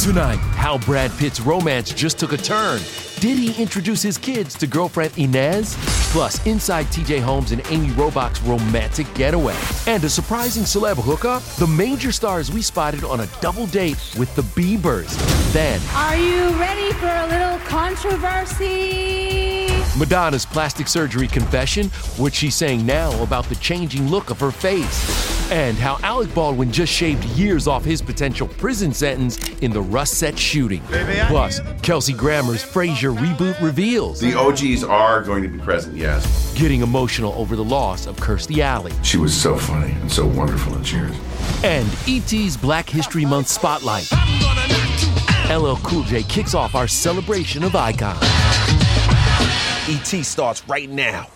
Tonight, how Brad Pitt's romance just took a turn. Did he introduce his kids to girlfriend Ines? Plus, inside TJ Holmes and Amy Robach's romantic getaway. And a surprising celeb hookup? The major stars we spotted on a double date with the Biebers. Then, Are you ready for a little controversy? Madonna's plastic surgery confession, what she's saying now about the changing look of her face, and how Alec Baldwin just shaved years off his potential prison sentence in the Rust Set shooting. Plus, Kelsey Grammer's Frasier reboot reveals The OGs are going to be present, yes. getting emotional over the loss of Kirstie Alley, She was so funny and so wonderful in Cheers. and ET's Black History Month Spotlight. LL Cool J kicks off our celebration of icons. ET starts right now.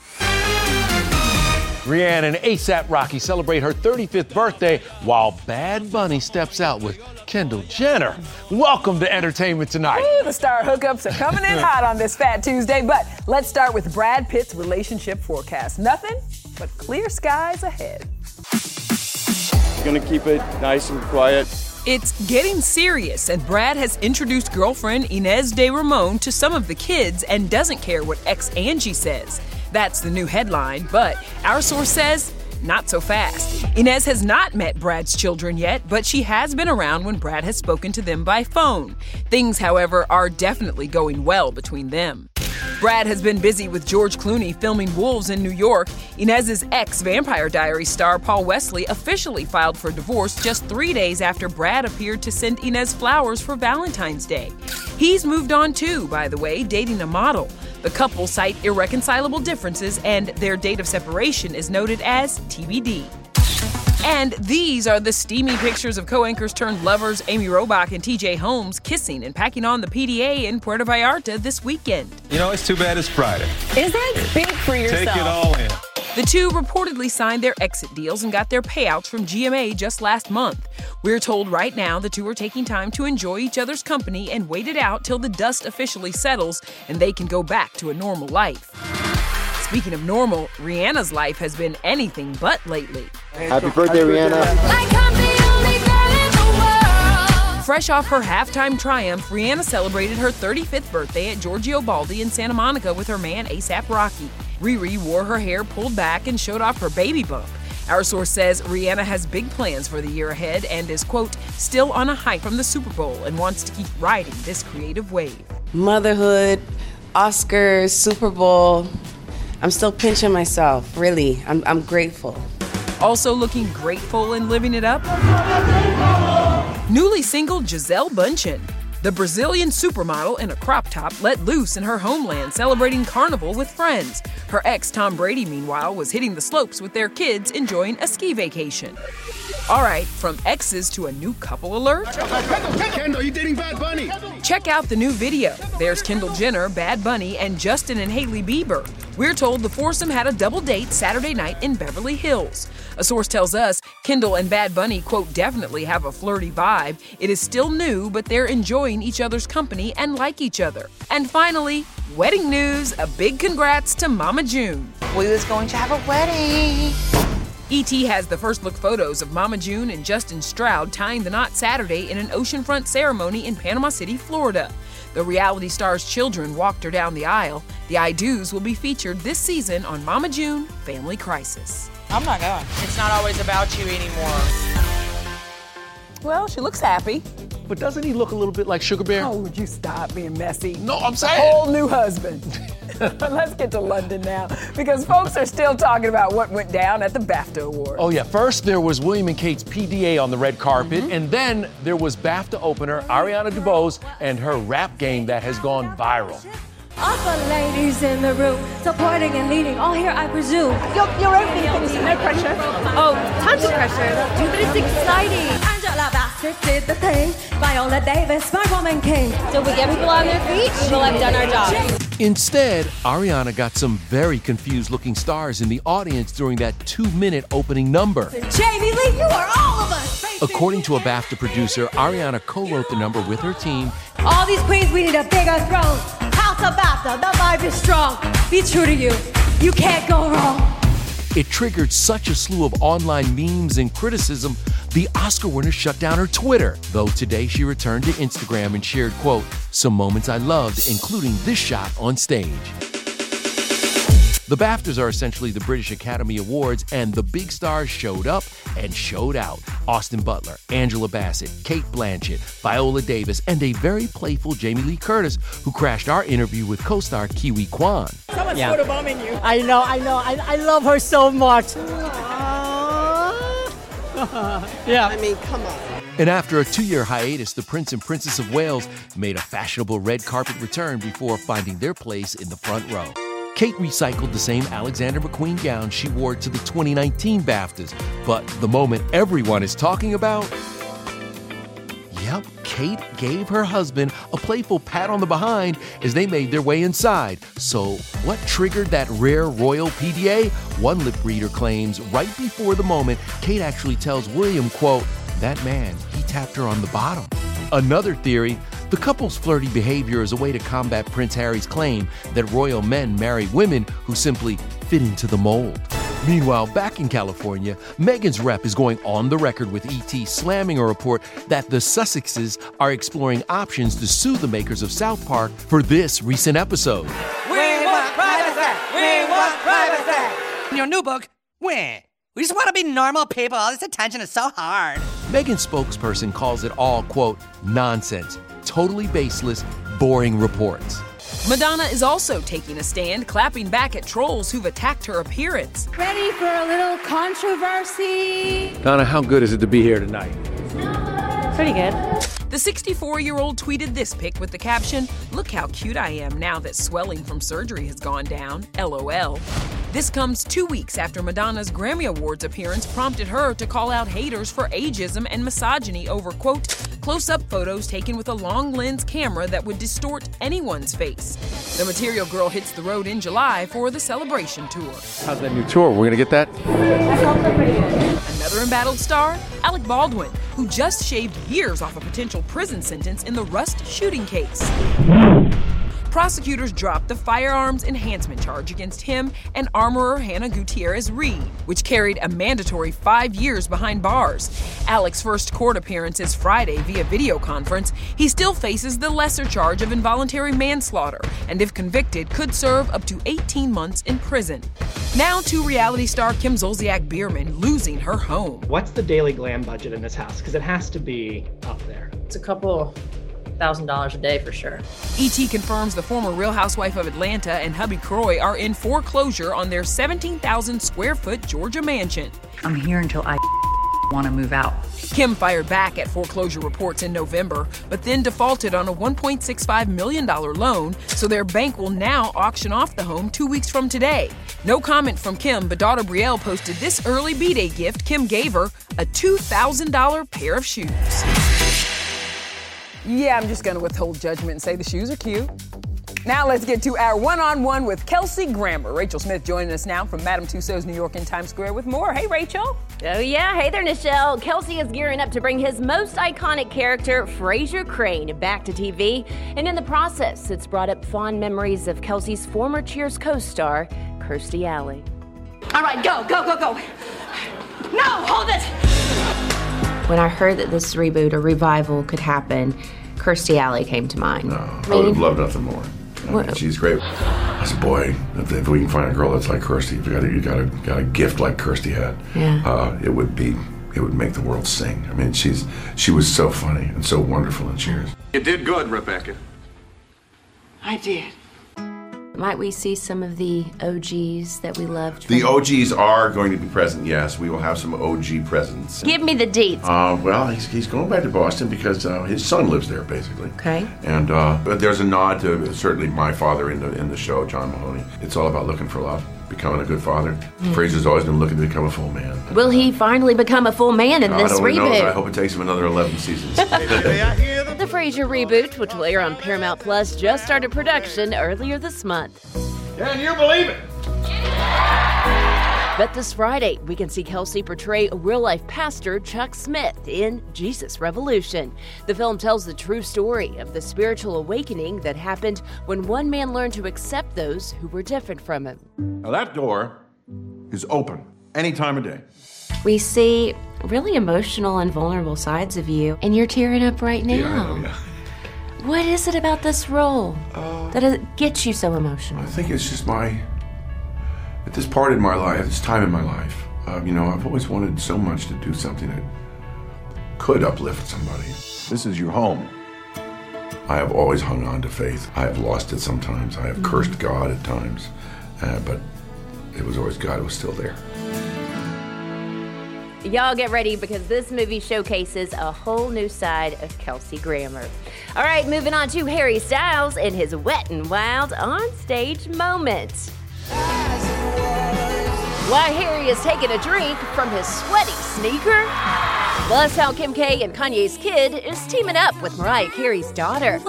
Rihanna and ASAP Rocky celebrate her 35th birthday while Bad Bunny steps out with Kendall Jenner. Welcome to Entertainment Tonight. Ooh, the star hookups are coming in hot on this Fat Tuesday, but let's start with Brad Pitt's relationship forecast. Nothing but clear skies ahead. He's Gonna keep it nice and quiet. It's getting serious, and Brad has introduced girlfriend Ines de Ramon to some of the kids and doesn't care what ex Angie says. That's the new headline, but our source says not so fast. Ines has not met Brad's children yet, but she has been around when Brad has spoken to them by phone. Things, however, are definitely going well between them. Brad has been busy with George Clooney filming Wolves in New York. Ines's ex Vampire Diaries star Paul Wesley officially filed for divorce just three days after Brad appeared to send Ines flowers for Valentine's Day. He's moved on too, by the way, dating a model. The couple cite irreconcilable differences, and their date of separation is noted as TBD. And these are the steamy pictures of co anchors turned lovers Amy Robach and TJ Holmes kissing and packing on the PDA in Puerto Vallarta this weekend. You know, it's too bad it's Friday. Is that big for yourself? Take it all in. The two reportedly signed their exit deals and got their payouts from GMA just last month. We're told right now the two are taking time to enjoy each other's company and wait it out till the dust officially settles and they can go back to a normal life. Speaking of normal, Rihanna's life has been anything but lately. Happy birthday, Rihanna. Fresh off her halftime triumph, Rihanna celebrated her 35th birthday at Giorgio Baldi in Santa Monica with her man ASAP Rocky. Riri wore her hair pulled back and showed off her baby bump. Our source says Rihanna has big plans for the year ahead and is, quote, still on a high from the Super Bowl and wants to keep riding this creative wave. Motherhood, Oscars, Super Bowl. I'm still pinching myself, really. I'm, I'm grateful. Also looking grateful and living it up? Newly single Gisele Bundchen. The Brazilian supermodel in a crop top let loose in her homeland celebrating carnival with friends. Her ex, Tom Brady, meanwhile, was hitting the slopes with their kids enjoying a ski vacation. All right, from exes to a new couple alert. Kendall, you dating Bad Bunny? Check out the new video. There's Kendall Jenner, Bad Bunny, and Justin and Hailey Bieber. We're told the foursome had a double date Saturday night in Beverly Hills. A source tells us Kendall and Bad Bunny, quote, definitely have a flirty vibe. It is still new, but they're enjoying each other's company and like each other. And finally, wedding news a big congrats to Mama June. We was going to have a wedding. ET has the first look photos of Mama June and Justin Stroud tying the knot Saturday in an oceanfront ceremony in Panama City, Florida. The reality star's children walked her down the aisle. The I Do's will be featured this season on Mama June Family Crisis. I'm not going. It's not always about you anymore. Well, she looks happy. But doesn't he look a little bit like Sugar Bear? Oh, would you stop being messy? No, I'm saying. A whole new husband. Let's get to London now because folks are still talking about what went down at the BAFTA Awards. Oh, yeah. First, there was William and Kate's PDA on the red carpet, mm-hmm. and then there was BAFTA opener Ariana DeBose and her rap game that has gone viral. All the ladies in the room, supporting and leading, all here, I presume. You're, you're opening no pressure. Oh, tons of pressure. But it's exciting. Angela Bassett did the thing. Viola Davis, my woman king. So we get people on their feet, we will have done our job. Instead, Ariana got some very confused looking stars in the audience during that two minute opening number. Jamie Lee, you are all of us! According to a BAFTA producer, Ariana co wrote the number with her team. All these queens, we need a bigger throne. House of BAFTA, the vibe is strong. Be true to you. You can't go wrong. It triggered such a slew of online memes and criticism, the Oscar winner shut down her Twitter. Though today she returned to Instagram and shared, quote, some moments I loved, including this shot on stage. The BAFTAs are essentially the British Academy Awards, and the big stars showed up and showed out. Austin Butler, Angela Bassett, Cate Blanchett, Viola Davis, and a very playful Jamie Lee Curtis, who crashed our interview with co star Ke Huy Quan. Someone's yeah. photobombing you. I know, I know. I, I love her so much. yeah. I mean, come on. And after a two year hiatus, the Prince and Princess of Wales made a fashionable red carpet return before finding their place in the front row. Kate recycled the same Alexander McQueen gown she wore to the 2019 BAFTAs, but the moment everyone is talking about. Yep, Kate gave her husband a playful pat on the behind as they made their way inside. So, what triggered that rare royal PDA? One lip reader claims right before the moment, Kate actually tells William, quote, that man, he tapped her on the bottom. Another theory the couple's flirty behavior is a way to combat Prince Harry's claim that royal men marry women who simply fit into the mold. Meanwhile, back in California, Meghan's rep is going on the record with ET slamming a report that the Sussexes are exploring options to sue the makers of South Park for this recent episode. We want privacy! We want privacy! In your new book, where? We just want to be normal people. All this attention is so hard. Meghan's spokesperson calls it all, quote, nonsense totally baseless, boring reports. Madonna is also taking a stand, clapping back at trolls who've attacked her appearance. Ready for a little controversy? Donna, how good is it to be here tonight? Pretty good. The 64 year old tweeted this pic with the caption Look how cute I am now that swelling from surgery has gone down. LOL. This comes two weeks after Madonna's Grammy Awards appearance prompted her to call out haters for ageism and misogyny over, quote, close up photos taken with a long lens camera that would distort anyone's face. The Material Girl hits the road in July for the celebration tour. How's that new tour? We're going to get that? Another embattled star, Alec Baldwin, who just shaved years off a potential prison sentence in the Rust shooting case. Prosecutors dropped the firearms enhancement charge against him and armorer Hannah Gutierrez Reed, which carried a mandatory five years behind bars. Alec's first court appearance is Friday via video conference. He still faces the lesser charge of involuntary manslaughter, and if convicted, could serve up to 18 months in prison. Now to reality star Kim Zolciak Biermann losing her home. What's the daily glam budget in this house? Because it has to be up there. It's a couple thousand dollars a day for sure. ET confirms the former Real Housewife of Atlanta and hubby Kroy are in foreclosure on their 17,000 square foot Georgia mansion. I'm here until I want to move out. Kim fired back at foreclosure reports in November, but then defaulted on a $1.65 million loan, so their bank will now auction off the home two weeks from today. No comment from Kim, but daughter Brielle posted this early B Day gift Kim gave her a $2,000 pair of shoes. Yeah, I'm just gonna withhold judgment and say the shoes are cute. Now let's get to our one-on-one with Kelsey Grammer. Rachel Smith joining us now from Madame Tussauds New York in Times Square with more. Hey, Rachel. Oh yeah, hey there, Nischelle. Kelsey is gearing up to bring his most iconic character, Frasier Crane, back to TV, and in the process, it's brought up fond memories of Kelsey's former Cheers co-star, Kirstie Alley. All right, go, go, go, go. No, hold it. When I heard that this reboot or revival could happen, Kirstie Alley came to mind. No, I would have loved nothing more. I mean, she's great. As a boy, if, if we can find a girl that's like Kirstie, if you got a, you got a, got a gift like Kirstie had, Yeah. uh, it would be, it would make the world sing. I mean, she's she was so funny and so wonderful in Cheers. You did good, Rebecca. I did. Might we see some of the OGs that we loved? The from- OGs are going to be present. Yes, we will have some OG presents. Give me the deets. Uh, well, he's, he's going back to Boston because uh, his son lives there, basically. Okay. And uh, but there's a nod to certainly my father in the in the show, John Mahoney. It's all about looking for love, becoming a good father. Mm. Frasier's always been looking to become a full man. Will he finally become a full man in God this only knows. I hope it takes him another 11 seasons. The Frasier reboot, which will air on Paramount Plus, just started production earlier this month. Can you believe it? But this Friday, we can see Kelsey portray a real life pastor, Chuck Smith, in Jesus Revolution. The film tells the true story of the spiritual awakening that happened when one man learned to accept those who were different from him. Now that door is open any time of day. We see really emotional and vulnerable sides of you, and you're tearing up right now. Yeah, I know, yeah. What is it about this role that gets you so emotional? I think it's just my, at this part in my life, this time in my life, um, you know, I've always wanted so much to do something that could uplift somebody. This is your home. I have always hung on to faith. I have lost it sometimes. I have cursed God at times, uh, but it was always God who was still there. Y'all get ready because this movie showcases a whole new side of Kelsey Grammer. All right, moving on to Harry Styles and his wet and wild on-stage moment. While Harry is taking a drink from his sweaty sneaker, plus how Kim K and Kanye's kid is teaming up with Mariah Carey's daughter.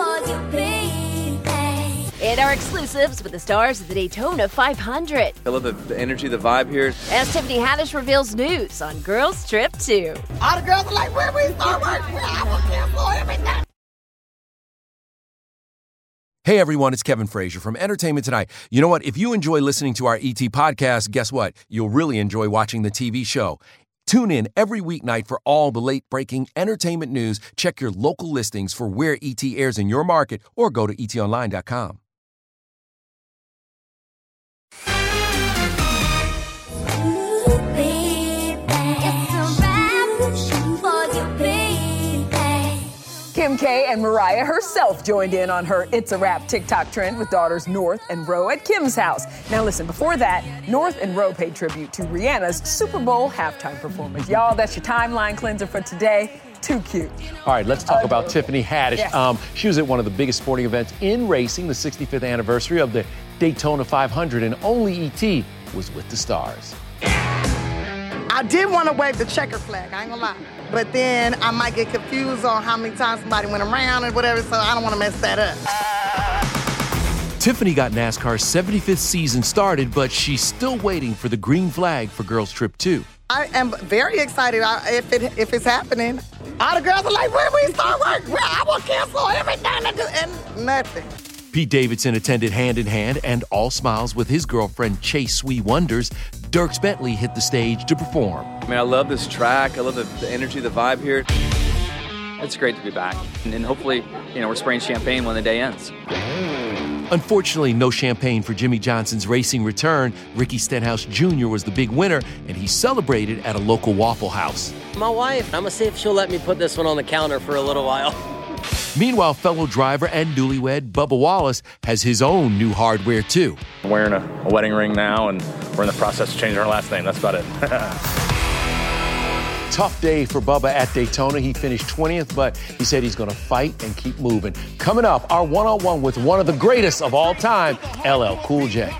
And our exclusives with the stars of the Daytona 500. Feel the, the energy, the vibe here. As Tiffany Haddish reveals news on Girls Trip 2. All the girls are like, where we start work? I will cancel everything. Hey everyone, it's Kevin Frazier from Entertainment Tonight. You know what? If you enjoy listening to our ET podcast, guess what? You'll really enjoy watching the TV show. Tune in every weeknight for all the late breaking entertainment news. Check your local listings for where ET airs in your market or go to etonline.com. Kim K and Mariah herself joined in on her It's a Rap TikTok trend with daughters North and Roe at Kim's house. Now, listen, before that, North and Roe paid tribute to Rihanna's Super Bowl halftime performance. Y'all, that's your timeline cleanser for today. Too cute. All right, let's talk about Tiffany Haddish. Yes. Um, she was at one of the biggest sporting events in racing, the 65th anniversary of the Daytona 500, and only ET was with the stars. I did want to wave the checker flag, I ain't gonna lie. But then I might get confused on how many times somebody went around and whatever, so I don't want to mess that up. Tiffany got NASCAR's 75th season started, but she's still waiting for the green flag for Girls Trip 2. I am very excited if it if it's happening. All the girls are like, when we start work, well, I will cancel everything and, do, and nothing. Pete Davidson attended hand in hand and all smiles with his girlfriend Chase Sui Wonders. Dierks Bentley hit the stage to perform. I mean, I love this track. I love the, the energy, the vibe here. It's great to be back. And, and hopefully, you know, we're spraying champagne when the day ends. Unfortunately, no champagne for Jimmie Johnson's racing return. Ricky Stenhouse Jr. was the big winner, and he celebrated at a local Waffle House. My wife, I'm gonna see if she'll let me put this one on the counter for a little while. Meanwhile, fellow driver and newlywed Bubba Wallace has his own new hardware too. I'm wearing a, a wedding ring now, and we're in the process of changing our last name. That's about it. Tough day for Bubba at Daytona. He finished 20th, but he said he's going to fight and keep moving. Coming up, our one on one with one of the greatest of all time, LL Cool J.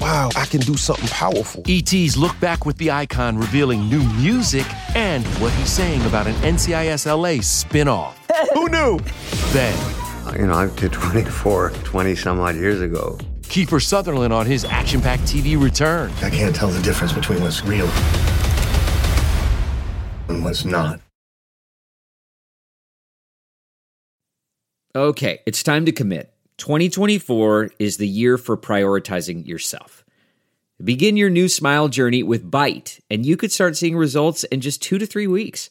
Wow, I can do something powerful. ET's look back with the icon revealing new music and what he's saying about an NCIS LA spin-off. Who knew? Then, You know, I did 24, 20 some odd years ago. Kiefer Sutherland on his action-packed TV return. I can't tell the difference between what's real and what's not. Okay, it's time to commit. 2024 is the year for prioritizing yourself. Begin your new smile journey with Byte, and you could start seeing results in just two to three weeks.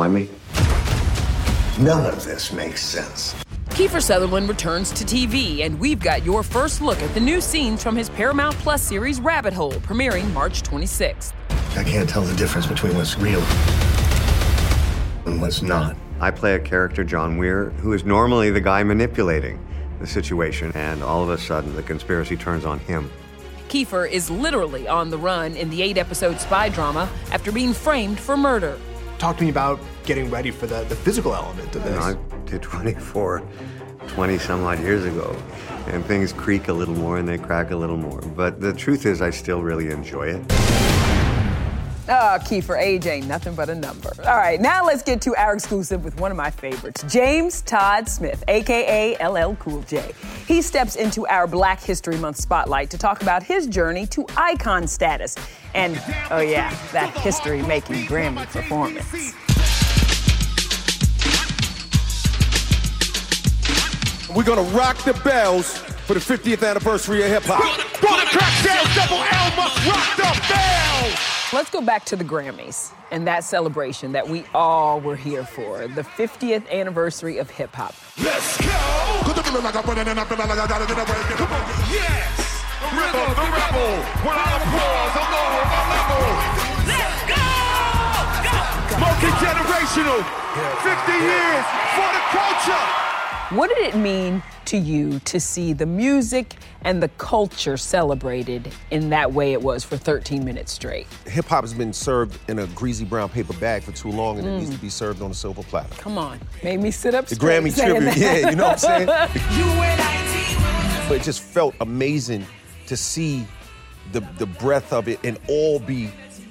Blimey. None of this makes sense. Kiefer Sutherland returns to TV, and we've got your first look at the new scenes from his Paramount Plus series Rabbit Hole, premiering March 26th. I can't tell the difference between what's real and what's not. I play a character, John Weir, who is normally the guy manipulating the situation, and all of a sudden the conspiracy turns on him. Kiefer is literally on the run in the eight episode spy drama after being framed for murder. Talk to me about getting ready for the, the physical element of You this. know, I did 24, 20 some odd years ago, and things creak a little more and they crack a little more. But the truth is, I still really enjoy it. Ah, Kiefer, age ain't nothing but a number. All right, now let's get to our exclusive with one of my favorites, James Todd Smith, aka LL Cool J. He steps into our Black History Month spotlight to talk about his journey to icon status. And, oh yeah, that history making Grammy performance. We're gonna rock the bells for the 50th anniversary of hip hop. Gonna crack sales, double L must rock the bells! Let's go back to the Grammys and that celebration that we all were here for, the 50th anniversary of hip hop. Let's go! Cause the feeling like I'm running and I feel like I gotta get away. Come on. Yes! Rhythm, the rebel. When I applause, I'm lower my level. Let's go! Multi-generational. 50 years for the culture. What did it mean to you to see the music and the culture celebrated in that way it was for 13 minutes straight? Hip hop has been served in a greasy brown paper bag for too long and it Mm. needs to be served on a silver platter. Come on, made me sit up The Grammy saying tribute, that. yeah, you know what I'm saying? But it just felt amazing to see the, the breadth of it and all be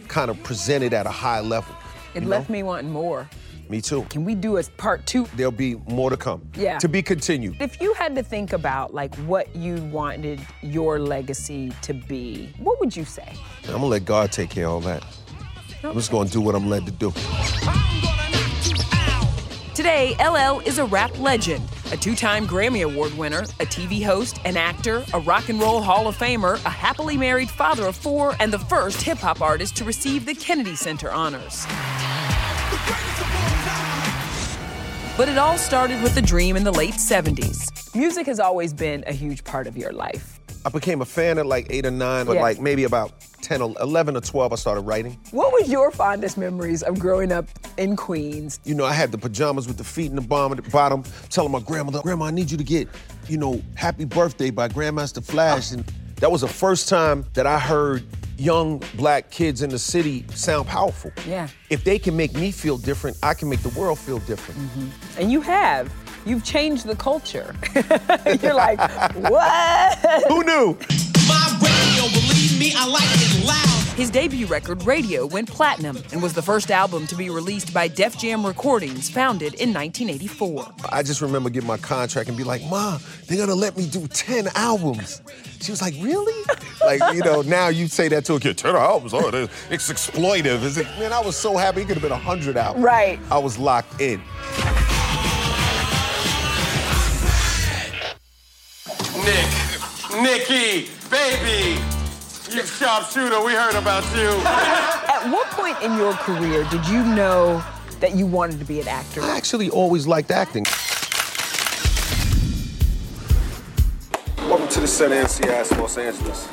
kind of presented at a high level. It you know? left me wanting more. Me too. Can we do a part two? There'll be more to come. Yeah. To be continued. If you had to think about like what you wanted your legacy to be, what would you say? I'm gonna let God take care of all that. I'm just gonna do what I'm led to do. Today, LL is a rap legend, a two time Grammy Award winner, a TV host, an actor, a rock and roll Hall of Famer, a happily married father of four, and the first hip hop artist to receive the Kennedy Center honors. But it all started with a dream in the late 70s. Music has always been a huge part of your life. I became a fan at like eight or nine, but Yeah. like maybe about 10, or 11 or 12, I started writing. What were your fondest memories of growing up in Queens? You know, I had the pajamas with the feet in the bottom, the bottom telling my grandmother, Grandma, I need you to get, you know, Happy Birthday by Grandmaster Flash. And that was the first time that I heard young black kids in the city sound powerful. Yeah. If they can make me feel different, I can make the world feel different. Mm-hmm. And you have. You've changed the culture. You're like, what? Who knew? His debut record, Radio, went platinum and was the first album to be released by Def Jam Recordings, founded in 1984. I just remember getting my contract and be like, Ma, they're gonna let me do 10 albums. She was like, Really? like, you know, now you say that to a kid, 10 albums, oh, it is- it's exploitive. It's like, man, I was so happy it could have been 100 albums. Right. I was locked in. Nick, Nikki, baby, you sharpshooter, we heard about you. At what point in your career did you know that you wanted to be an actor? I actually always liked acting. Welcome to the Center NCIS Los Angeles.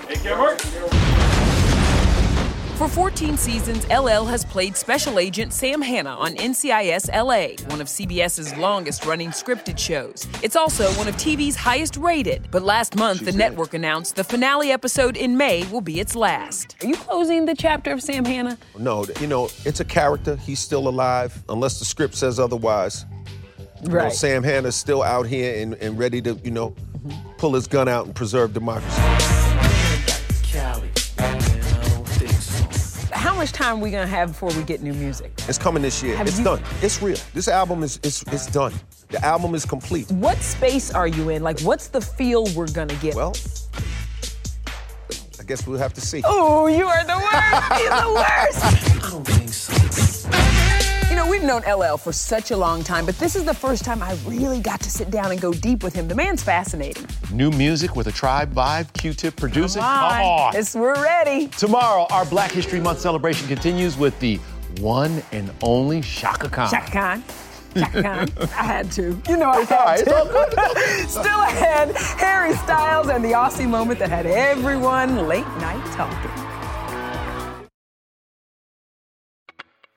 For 14 seasons, LL has played Special Agent Sam Hanna on NCIS LA, one of CBS's longest running scripted shows. It's also one of TV's highest rated, but last month the network announced the finale episode in May will be its last. Are you closing the chapter of Sam Hanna? No, you know, it's a character. He's still alive, unless the script says otherwise. You know, Right. Sam Hanna's still out here and, and ready to, you know, mm-hmm. pull his gun out and preserve democracy. Much time are we gonna have before we get new music? It's coming this year. Have it's you- done. It's real. This album is it's, it's done. The album is complete. What space are you in? Like, what's the feel we're gonna get? Well, I guess we'll have to see. Oh, you are the worst. You're the worst. Known LL for such a long time, but this is the first time I really got to sit down and go deep with him. The man's fascinating. New music with a tribe vibe, Q-Tip producing. Come on. Come on. It's, we're ready. Tomorrow, our Black History Month celebration continues with the one and only Chaka Khan. Chaka Khan. Chaka Khan. I had to. You know I had right, to. Still ahead, Harry Styles and the Aussie moment that had everyone late night talking.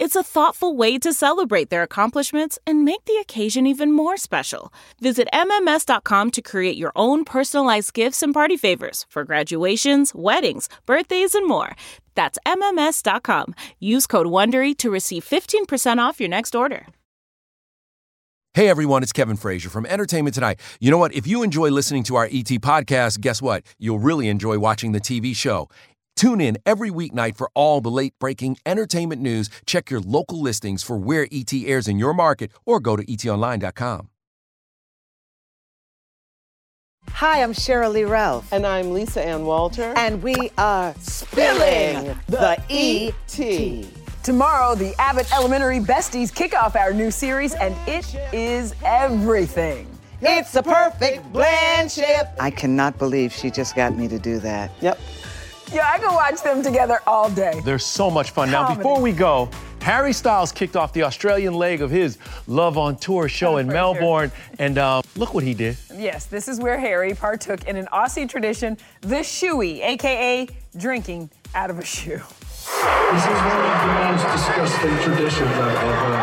It's a thoughtful way to celebrate their accomplishments and make the occasion even more special. Visit MMS.com to create your own personalized gifts and party favors for graduations, weddings, birthdays, and more. That's MMS.com. Use code WONDERY to receive 15% off your next order. Hey everyone, it's Kevin Frazier from Entertainment Tonight. You know what? If you enjoy listening to our ET podcast, guess what? You'll really enjoy watching the TV show. Tune in every weeknight for all the late breaking entertainment news. Check your local listings for where ET airs in your market or go to etonline.com. Hi, I'm Sheryl Lee Ralph. And I'm Lisa Ann Walter. And we are spilling the ET. Tomorrow, the Abbott Elementary Besties kick off our new series, and it is everything. It's a perfect blendship. I cannot believe she just got me to do that. Yep. Yeah, I can watch them together all day. They're so much fun. Now, before we go, Harry Styles kicked off the Australian leg of his Love on Tour show in Melbourne, and um, look what he did. Yes, this is where Harry partook in an Aussie tradition, the shoey, aka drinking out of a shoe. This is one of the most disgusting traditions I've ever.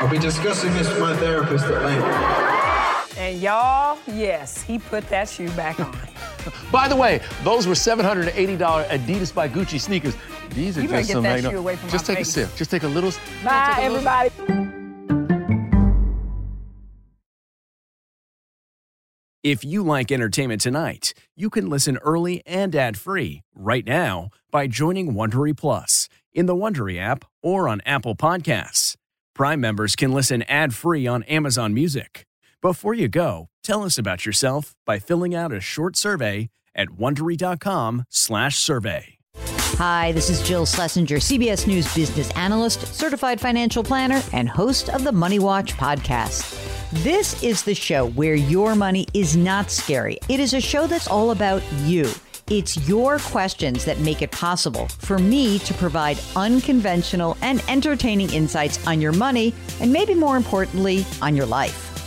I'll be discussing this with my therapist at length. And y'all, yes, he put that shoe back on. By the way, those were $780 Adidas by Gucci sneakers. These are You just get some. that you shoe away from just my take face. a sip. Just take a little. Bye, take a little- everybody. If you like entertainment tonight, you can listen early and ad-free right now by joining Wondery Plus in the Wondery app or on Apple Podcasts. Prime members can listen ad-free on Amazon Music. Before you go, tell us about yourself by filling out a short survey at wondery.com/survey. Hi, this is Jill Schlesinger, CBS News business analyst, certified financial planner, and host of the Money Watch podcast. This is the show where your money is not scary. It is a show that's all about you. It's your questions that make it possible for me to provide unconventional and entertaining insights on your money, and maybe more importantly, on your life.